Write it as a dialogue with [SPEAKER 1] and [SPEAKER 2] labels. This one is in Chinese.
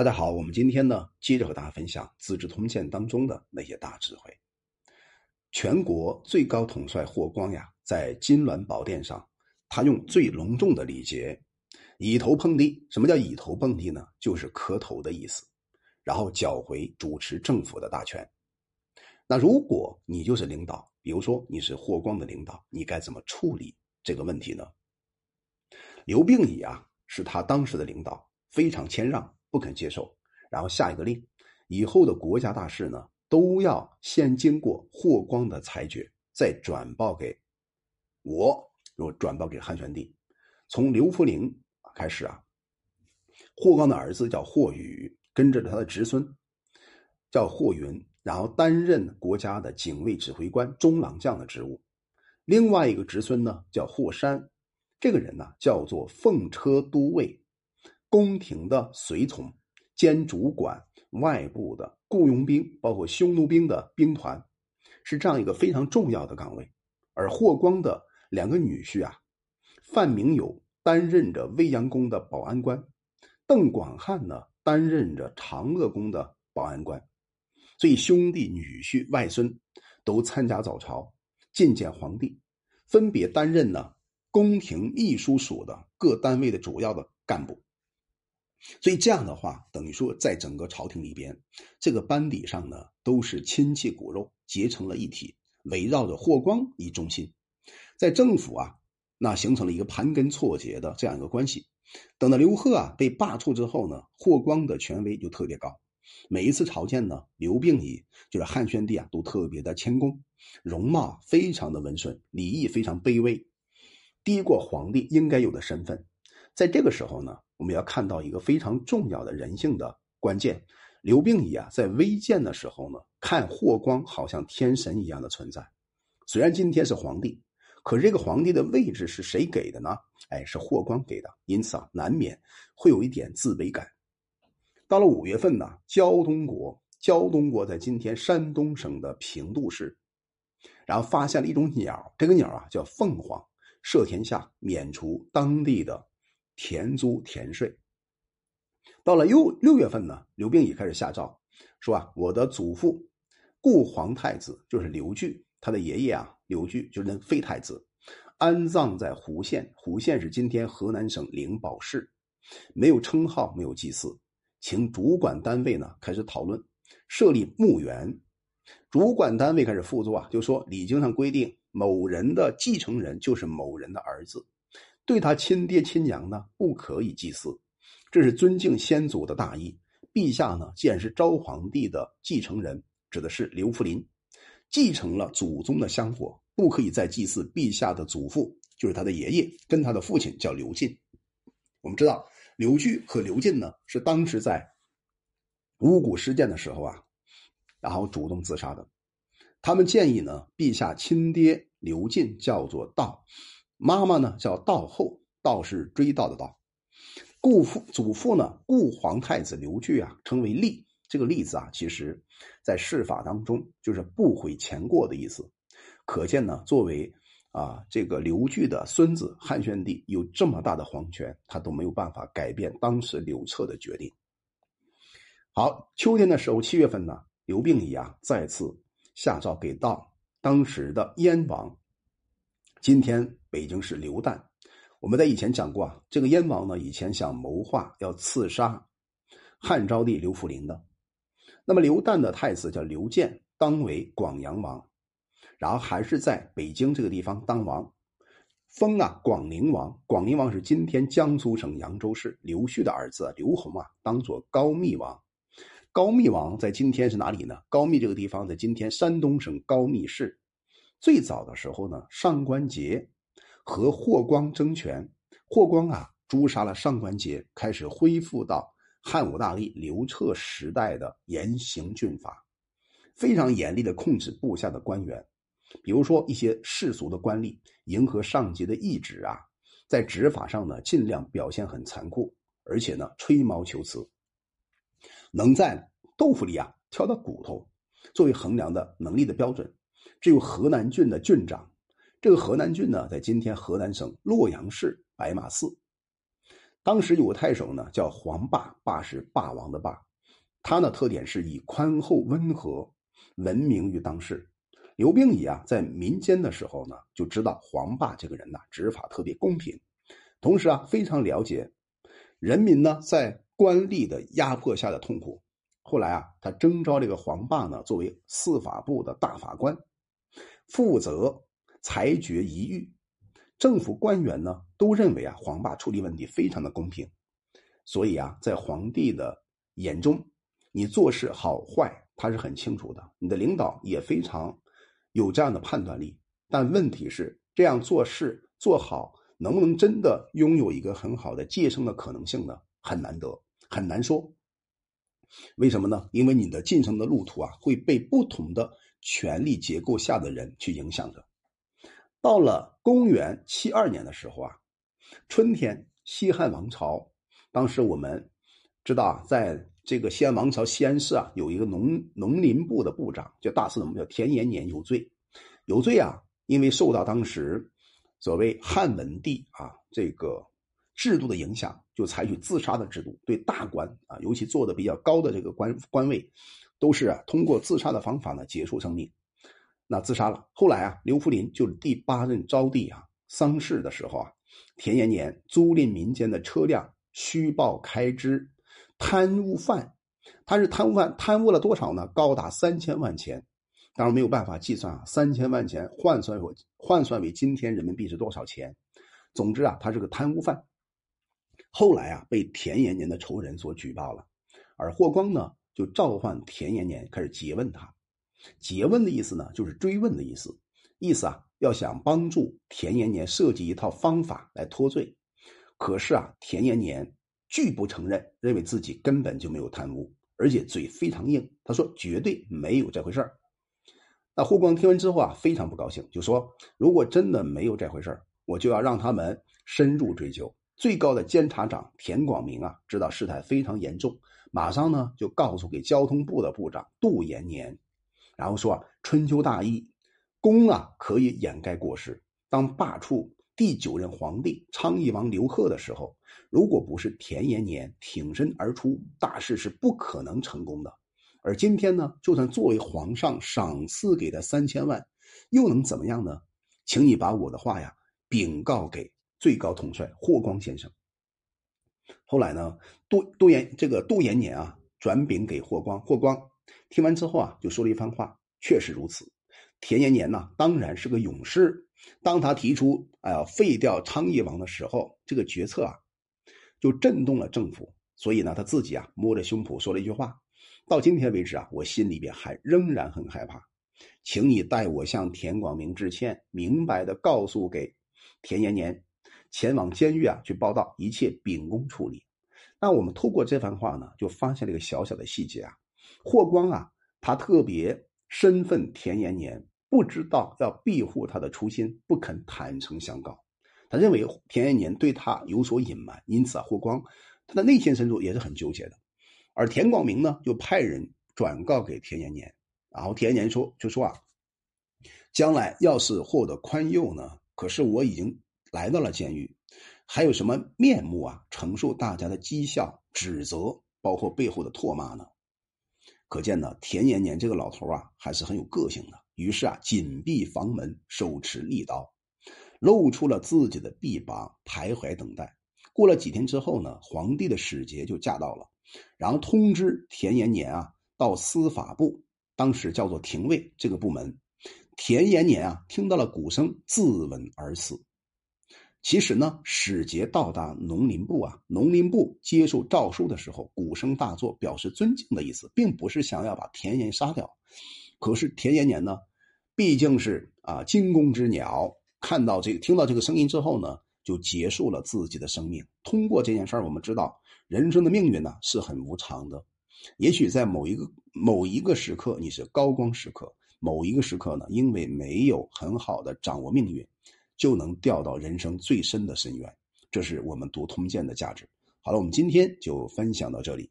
[SPEAKER 1] 大家好，我们今天呢，接着和大家分享《资治通鉴》当中的那些大智慧。全国最高统帅霍光呀，在金銮宝殿上，他用最隆重的礼节，以头碰地。什么叫以头碰地呢？就是磕头的意思。然后缴回主持政府的大权。那如果你就是领导，比如说你是霍光的领导，你该怎么处理这个问题呢？刘病已啊，是他当时的领导，非常谦让。不肯接受，然后下一个令，以后的国家大事呢，都要先经过霍光的裁决，再转报给我，又转报给汉宣帝。从刘弗陵开始啊，霍光的儿子叫霍宇，跟着他的侄孙叫霍云，然后担任国家的警卫指挥官、中郎将的职务。另外一个侄孙呢，叫霍山，这个人呢，叫做奉车都尉。宫廷的随从兼主管外部的雇佣兵，包括匈奴兵的兵团，是这样一个非常重要的岗位。而霍光的两个女婿啊，范明友担任着未央宫的保安官，邓广汉呢担任着长乐宫的保安官。所以兄弟、女婿、外孙都参加早朝觐见皇帝，分别担任呢宫廷秘书署的各单位的主要的干部。所以这样的话，等于说，在整个朝廷里边，这个班底上呢，都是亲戚骨肉结成了一体，围绕着霍光以中心，在政府啊，那形成了一个盘根错节的这样一个关系。等到刘贺啊被罢黜之后呢，霍光的权威就特别高，每一次朝见呢，刘病已就是汉宣帝啊，都特别的谦恭，容貌非常的温顺，礼仪非常卑微，低过皇帝应该有的身份。在这个时候呢。我们要看到一个非常重要的人性的关键，刘病已啊，在危贱的时候呢，看霍光好像天神一样的存在。虽然今天是皇帝，可这个皇帝的位置是谁给的呢？哎，是霍光给的，因此啊，难免会有一点自卑感。到了五月份呢，胶东国，胶东国在今天山东省的平度市，然后发现了一种鸟，这个鸟啊叫凤凰，赦天下，免除当地的。田租田税。到了六六月份呢，刘病已开始下诏，说啊，我的祖父故皇太子就是刘据，他的爷爷啊，刘据就是那废太子，安葬在湖县。湖县是今天河南省灵宝市，没有称号，没有祭祀，请主管单位呢开始讨论设立墓园。主管单位开始复作啊，就说礼经上规定，某人的继承人就是某人的儿子。对他亲爹亲娘呢，不可以祭祀，这是尊敬先祖的大义。陛下呢，既然是昭皇帝的继承人，指的是刘弗林，继承了祖宗的香火，不可以再祭祀陛下的祖父，就是他的爷爷，跟他的父亲叫刘进。我们知道，刘据和刘进呢，是当时在五谷事件的时候啊，然后主动自杀的。他们建议呢，陛下亲爹刘进叫做道。妈妈呢叫道后，道是追悼的道。故父祖父呢，故皇太子刘据啊，称为立。这个立字啊，其实，在释法当中就是不悔前过的意思。可见呢，作为啊这个刘据的孙子，汉宣帝有这么大的皇权，他都没有办法改变当时刘彻的决定。好，秋天的时候，七月份呢，刘病已啊再次下诏给到当时的燕王。今天北京市刘旦，我们在以前讲过啊，这个燕王呢，以前想谋划要刺杀汉昭帝刘弗陵的。那么刘旦的太子叫刘建，当为广阳王，然后还是在北京这个地方当王，封啊广陵王。广陵王是今天江苏省扬州市刘旭的儿子刘宏啊，当做高密王。高密王在今天是哪里呢？高密这个地方在今天山东省高密市。最早的时候呢，上官桀和霍光争权，霍光啊诛杀了上官桀，开始恢复到汉武大帝刘彻时代的严刑峻法，非常严厉的控制部下的官员，比如说一些世俗的官吏，迎合上级的意志啊，在执法上呢尽量表现很残酷，而且呢吹毛求疵，能在豆腐里啊挑到骨头，作为衡量的能力的标准。只有河南郡的郡长，这个河南郡呢，在今天河南省洛阳市白马寺。当时有个太守呢，叫黄霸，霸是霸王的霸。他呢特点是以宽厚温和闻名于当世。刘病已啊在民间的时候呢，就知道黄霸这个人呢执法特别公平，同时啊非常了解人民呢在官吏的压迫下的痛苦。后来啊，他征召这个黄霸呢作为司法部的大法官，负责裁决一狱。政府官员呢都认为啊黄霸处理问题非常的公平，所以啊在皇帝的眼中。你做事好坏，他是很清楚的。你的领导也非常有这样的判断力。但问题是，这样做事做好，能不能真的拥有一个很好的晋升的可能性呢？很难得，很难说。为什么呢？因为你的晋升的路途啊，会被不同的权力结构下的人去影响着。到了公元七二年的时候啊，春天，西汉王朝，当时我们知道啊，在。这个西安王朝西安市啊，有一个农农林部的部长叫大司农，叫田延年有罪，有罪啊，因为受到当时所谓汉文帝啊这个制度的影响，就采取自杀的制度，对大官啊，尤其做的比较高的这个官官位，都是啊通过自杀的方法呢结束生命。那自杀了。后来啊，刘弗林就是第八任昭帝啊，丧事的时候啊，田延年租赁民间的车辆，虚报开支。贪污犯，他是贪污犯，贪污了多少呢？高达三千万钱，当然没有办法计算啊，三千万钱换算为换算为今天人民币是多少钱？总之啊，他是个贪污犯。后来啊，被田延年的仇人所举报了，而霍光呢，就召唤田延年开始诘问他。诘问的意思呢，就是追问的意思，意思啊，要想帮助田延年设计一套方法来脱罪。可是啊，田延年。拒不承认，认为自己根本就没有贪污，而且嘴非常硬。他说绝对没有这回事儿。那霍光听完之后啊，非常不高兴，就说：“如果真的没有这回事儿，我就要让他们深入追究。”最高的监察长田广明啊，知道事态非常严重，马上呢就告诉给交通部的部长杜延年，然后说啊：“春秋大义，功啊可以掩盖过失。当罢黜第九任皇帝昌邑王刘贺的时候。”如果不是田延年挺身而出，大事是不可能成功的。而今天呢，就算作为皇上赏赐给他三千万，又能怎么样呢？请你把我的话呀禀告给最高统帅霍光先生。后来呢，杜杜延这个杜延年啊转禀给霍光，霍光听完之后啊就说了一番话，确实如此。田延年呢当然是个勇士，当他提出哎呀废掉昌邑王的时候，这个决策啊。就震动了政府，所以呢，他自己啊摸着胸脯说了一句话：“到今天为止啊，我心里边还仍然很害怕，请你代我向田广明致歉，明白的告诉给田延年，前往监狱啊去报道，一切秉公处理。”那我们透过这番话呢，就发现了一个小小的细节啊，霍光啊，他特别身份田延年，不知道要庇护他的初心，不肯坦诚相告。他认为田延年对他有所隐瞒，因此啊，霍光他的内心深处也是很纠结的。而田广明呢，就派人转告给田延年，然后田延年说：“就说啊，将来要是获得宽宥呢，可是我已经来到了监狱，还有什么面目啊，承受大家的讥笑、指责，包括背后的唾骂呢？可见呢，田延年这个老头啊，还是很有个性的。于是啊，紧闭房门，手持利刀。”露出了自己的臂膀，徘徊等待。过了几天之后呢，皇帝的使节就驾到了，然后通知田延年啊到司法部，当时叫做廷尉这个部门。田延年啊听到了鼓声，自刎而死。其实呢，使节到达农林部啊，农林部接受诏书的时候，鼓声大作，表示尊敬的意思，并不是想要把田延杀掉。可是田延年呢，毕竟是啊惊弓之鸟。看到这个，听到这个声音之后呢，就结束了自己的生命。通过这件事儿，我们知道人生的命运呢是很无常的。也许在某一个某一个时刻你是高光时刻，某一个时刻呢，因为没有很好的掌握命运，就能掉到人生最深的深渊。这是我们读《通鉴》的价值。好了，我们今天就分享到这里。